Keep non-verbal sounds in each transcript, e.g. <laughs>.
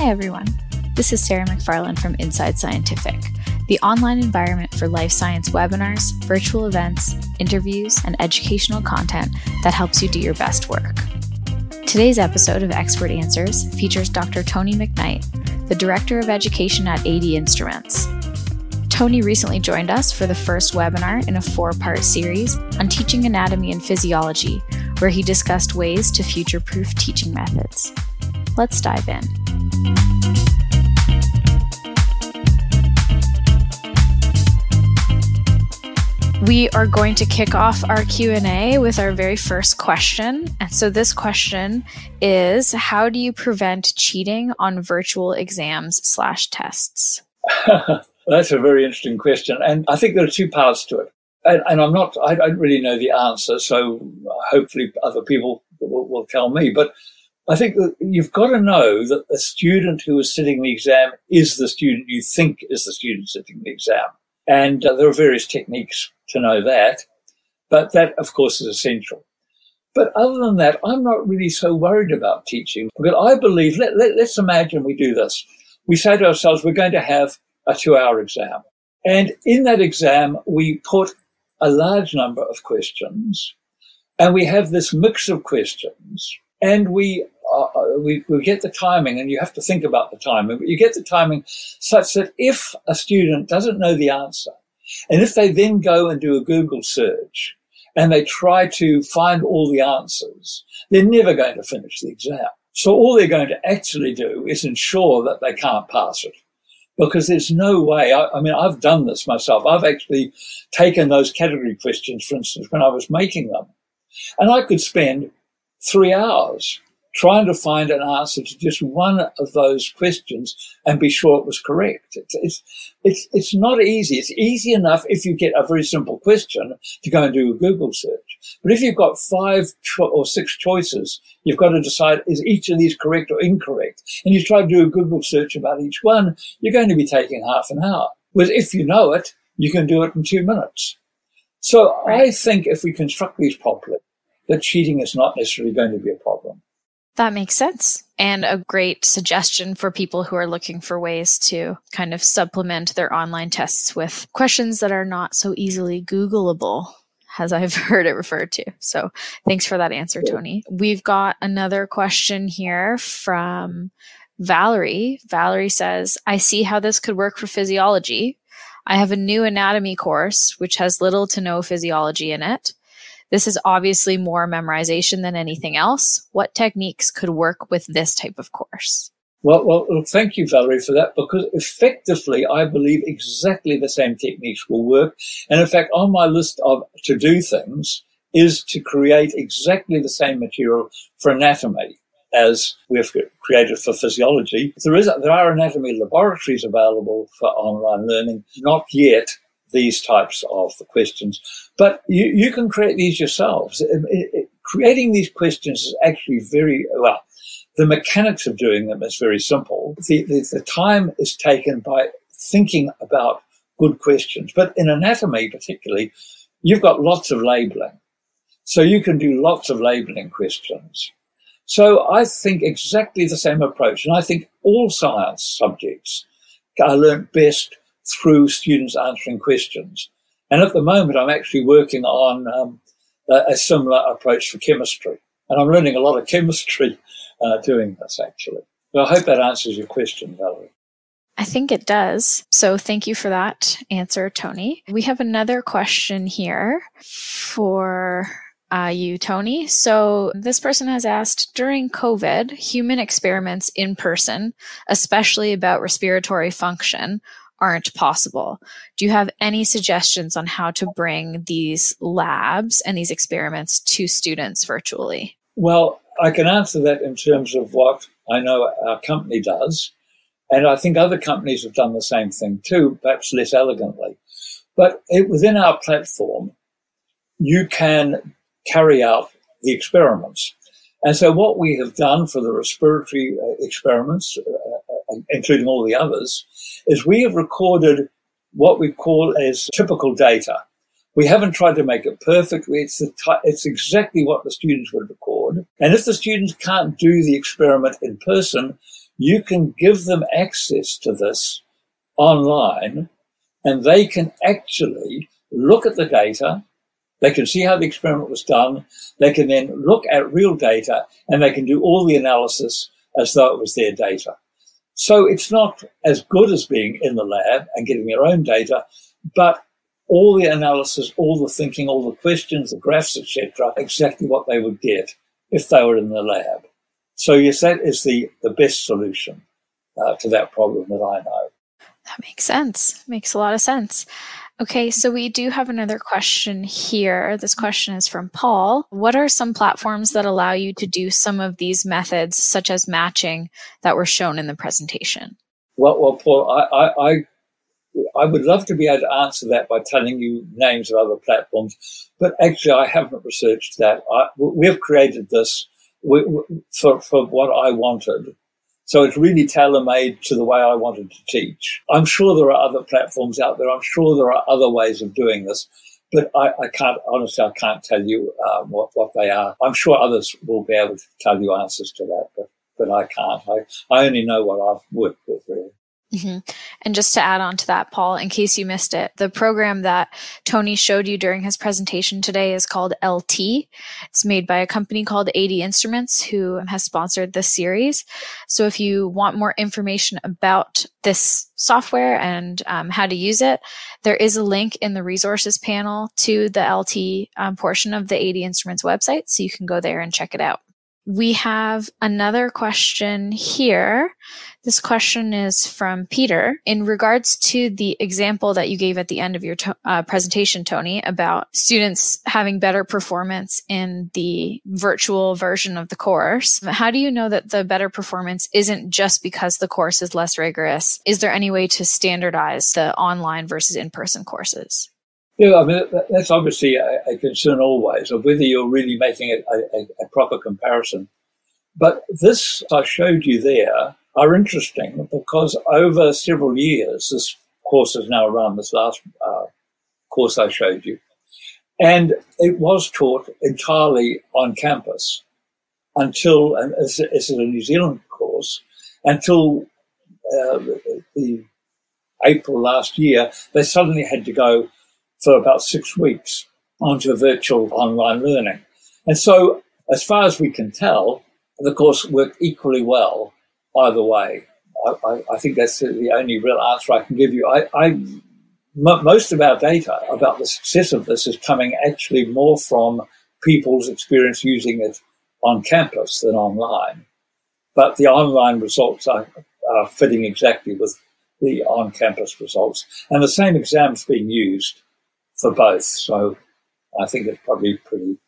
Hi, everyone. This is Sarah McFarland from Inside Scientific, the online environment for life science webinars, virtual events, interviews, and educational content that helps you do your best work. Today's episode of Expert Answers features Dr. Tony McKnight, the Director of Education at AD Instruments. Tony recently joined us for the first webinar in a four part series on teaching anatomy and physiology, where he discussed ways to future proof teaching methods. Let's dive in. We are going to kick off our Q&A with our very first question. And so this question is how do you prevent cheating on virtual exams slash tests? <laughs> That's a very interesting question. And I think there are two parts to it. And, and I'm not, I don't really know the answer. So hopefully other people will, will tell me. But I think that you've got to know that the student who is sitting the exam is the student you think is the student sitting the exam. And uh, there are various techniques to know that. But that, of course, is essential. But other than that, I'm not really so worried about teaching because I believe, let, let, let's imagine we do this. We say to ourselves, we're going to have a two hour exam. And in that exam, we put a large number of questions and we have this mix of questions and we uh, uh, we, we get the timing, and you have to think about the timing, but you get the timing such that if a student doesn't know the answer, and if they then go and do a Google search and they try to find all the answers, they're never going to finish the exam. So all they're going to actually do is ensure that they can't pass it. Because there's no way, I, I mean, I've done this myself. I've actually taken those category questions, for instance, when I was making them. And I could spend three hours trying to find an answer to just one of those questions and be sure it was correct. It's, it's, it's, it's not easy. It's easy enough if you get a very simple question to go and do a Google search. But if you've got five cho- or six choices, you've got to decide is each of these correct or incorrect? And you try to do a Google search about each one, you're going to be taking half an hour. Whereas if you know it, you can do it in two minutes. So right. I think if we construct these properly, that cheating is not necessarily going to be a problem. That makes sense. And a great suggestion for people who are looking for ways to kind of supplement their online tests with questions that are not so easily Googleable, as I've <laughs> heard it referred to. So thanks for that answer, Tony. We've got another question here from Valerie. Valerie says, I see how this could work for physiology. I have a new anatomy course, which has little to no physiology in it. This is obviously more memorization than anything else. What techniques could work with this type of course? Well, well, thank you, Valerie, for that, because effectively, I believe exactly the same techniques will work. And in fact, on my list of to do things is to create exactly the same material for anatomy as we've created for physiology. There is, there are anatomy laboratories available for online learning, not yet these types of questions. But you, you can create these yourselves. It, it, creating these questions is actually very, well, the mechanics of doing them is very simple. The, the, the time is taken by thinking about good questions. But in anatomy, particularly, you've got lots of labeling. So you can do lots of labeling questions. So I think exactly the same approach. And I think all science subjects are learnt best through students answering questions. And at the moment, I'm actually working on um, a, a, similar approach for chemistry. And I'm learning a lot of <laughs> chemistry uh, doing this, actually. So I hope that answers your question, Valerie. I think it does. So thank you for that answer, Tony. We have another question here for uh, you, Tony. So this person has asked during COVID, human experiments in person, especially about respiratory function, aren't possible. Do you have any suggestions on how to bring these labs and these experiments to students virtually? Well, I can answer that in terms of what I know our company does. And I think other companies have done the same thing too, perhaps less elegantly. But it, within our platform, you can carry out the experiments. And so what we have done for the respiratory uh, experiments, uh, including all the others, is we have recorded what we call as typical data. We haven't tried to make it perfect. It's, the it's exactly what the students would record. And if the students can't do the experiment in person, you can give them access to this online and they can actually look at the data. They can see how the experiment was done. They can then look at real data and they can do all the analysis as though it was their data. So it's not as good as being in the lab and getting your own data, but all the analysis, all the thinking, all the questions, the graphs, etc., exactly what they would get if they were in the lab. So yes, that is the, the best solution uh, to that problem that I know. That makes sense. Makes a lot of sense. Okay, so we do have another question here. This question is from Paul. What are some platforms that allow you to do some of these methods, such as matching, that were shown in the presentation? Well, well Paul, I, I, I, would love to be able to answer that by telling you names of other platforms, but actually, I haven't researched that. I, we have created this for, for what I wanted. So it's really tailor made to the way I wanted to teach. I'm sure there are other platforms out there. I'm sure there are other ways of doing this, but I, I can't, honestly, I can't tell you um, what, what they are. I'm sure others will be able to tell you answers to that, but, but I can't. I, I only know what I've worked with, really. Mm-hmm. And just to add on to that, Paul, in case you missed it, the program that Tony showed you during his presentation today is called LT. It's made by a company called AD Instruments, who has sponsored this series. So if you want more information about this software and um, how to use it, there is a link in the resources panel to the LT um, portion of the AD Instruments website. So you can go there and check it out. We have another question here. This question is from Peter. In regards to the example that you gave at the end of your to- uh, presentation, Tony, about students having better performance in the virtual version of the course, how do you know that the better performance isn't just because the course is less rigorous? Is there any way to standardize the online versus in person courses? Yeah, I mean, that's obviously a, concern always of whether you're really making a, a, a, proper comparison. But this I showed you there are interesting because over several years, this course is now run, this last uh, course I showed you, and it was taught entirely on campus until, and is a New Zealand course, until uh, the April last year, they suddenly had to go for about six weeks onto virtual online learning. And so, as far as we can tell, the course worked equally well either way. I, I, I think that's the only real answer I can give you. I, I m- most of our data about the success of this is coming actually more from people's experience using it on campus than online. But the online results are, are fitting exactly with the on campus results. And the same exams being used for both. So I think it's probably pretty.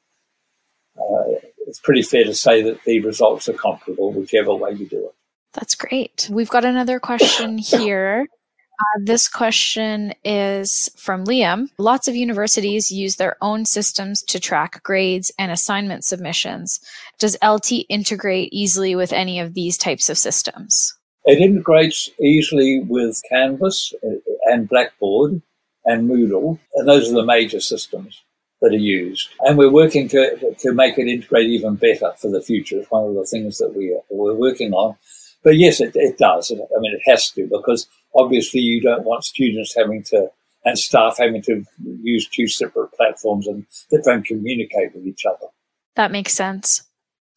Uh, it's pretty fair to say that the results are comparable, whichever way you do it. That's great. We've got another question <coughs> here. Uh, this question is from Liam. Lots of universities use their own systems to track grades and assignment submissions. Does LT integrate easily with any of these types of systems? It integrates easily with Canvas and Blackboard and Moodle, and those are the major systems that are used. And we're working to, to make it integrate even better for the future. It's one of the things that we, we're working on. But yes, it, it does. I mean, it has to because obviously you don't want students having to and staff having to use two separate platforms and that don't communicate with each other. That makes sense.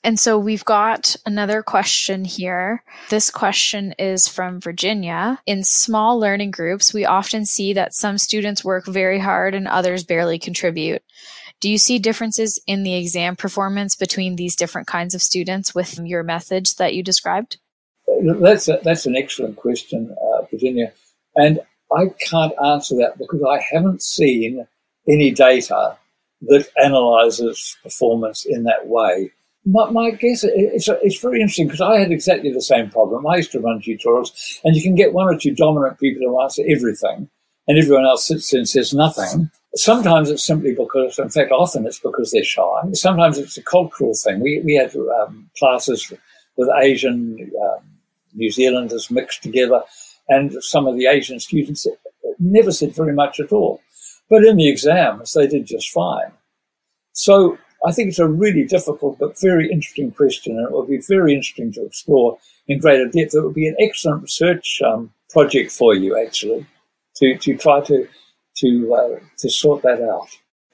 And so we've got another question here. This question is from Virginia. In small learning groups, we often see that some students work very hard and others barely contribute. Do you see differences in the exam performance between these different kinds of students with your methods that you described? That's a, that's an excellent question, uh, Virginia, and I can't answer that because I haven't seen any data that analyzes performance in that way my, my guess it's, it's very interesting because I had exactly the same problem. I used to run tutorials, and you can get one or two dominant people who answer everything, and everyone else sits and says nothing. Sometimes it's simply because, in fact, often it's because they're shy. Sometimes it's a cultural thing. We we had um, classes with Asian um, New Zealanders mixed together, and some of the Asian students never said very much at all. But in the exams, they did just fine. So I think it's a really difficult but very interesting question, and it will be very interesting to explore in greater depth. It would be an excellent research um, project for you, actually, to, to try to to uh, to sort that out.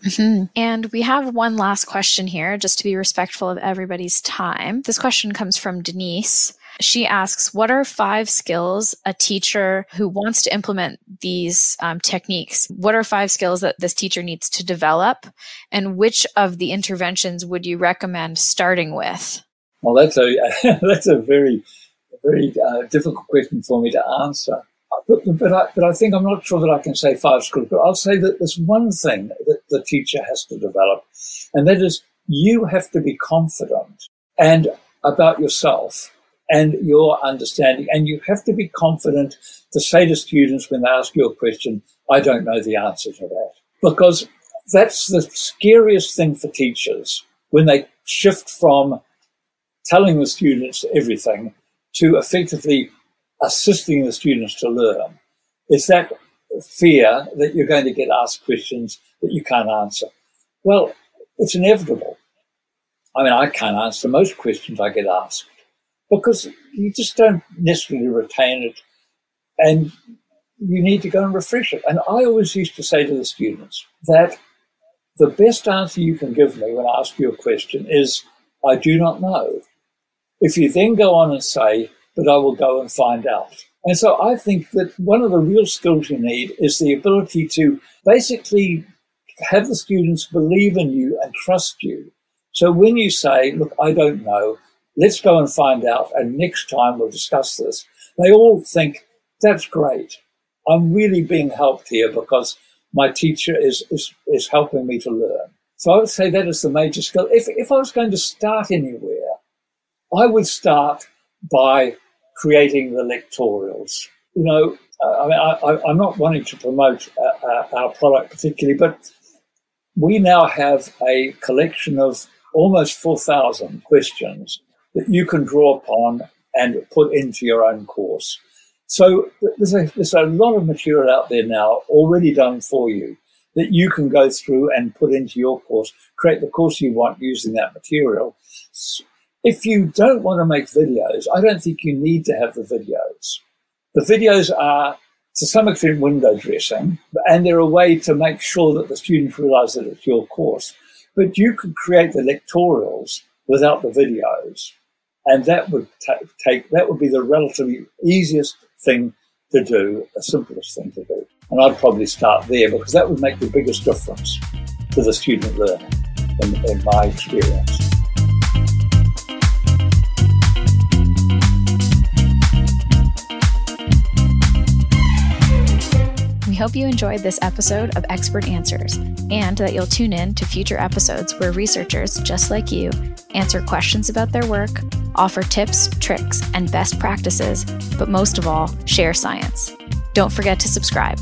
Mm-hmm. And we have one last question here, just to be respectful of everybody's time. This question comes from Denise. She asks, What are five skills a teacher who wants to implement these um, techniques? What are five skills that this teacher needs to develop? And which of the interventions would you recommend starting with? Well, that's a, <laughs> that's a very, very uh, difficult question for me to answer. But, but, I, but I think I'm not sure that I can say five skills, but I'll say that there's one thing that the teacher has to develop, and that is you have to be confident and about yourself and your understanding. And you have to be confident to say to students when they ask you a question, I don't know the answer to that. Because that's the scariest thing for teachers when they shift from telling the students everything to effectively assisting the students to learn. Is that fear that you're going to get asked questions that you can't answer? Well, it's inevitable. I mean, I can't answer most questions I get asked because you just don't necessarily retain it and you need to go and refresh it. And I always used to say to the students that the best answer you can give me when I ask you a question is, I do not know. If you then go on and say, but I will go and find out. And so I think that one of the real skills you need is the ability to basically have the students believe in you and trust you. So when you say, look, I don't know, Let's go and find out. And next time we'll discuss this. They all think that's great. I'm really being helped here because my teacher is, is, is helping me to learn. So I would say that is the major skill. If, if I was going to start anywhere, I would start by creating the lectorials. You know, I mean, I, am not wanting to promote uh, uh, our product particularly, but we now have a collection of almost 4,000 questions that you can draw upon and put into your own course. So there's a, there's a lot of material out there now already done for you that you can go through and put into your course, create the course you want using that material. If you don't want to make videos, I don't think you need to have the videos. The videos are to some extent window dressing, and they're a way to make sure that the students realize that it's your course. But you could create the lectorials without the videos. And that would t- take, that would be the relatively easiest thing to do, the simplest thing to do. And I'd probably start there because that would make the biggest difference to the student learning in, in my experience. We hope you enjoyed this episode of Expert Answers and that you'll tune in to future episodes where researchers just like you answer questions about their work, offer tips, tricks, and best practices, but most of all, share science. Don't forget to subscribe.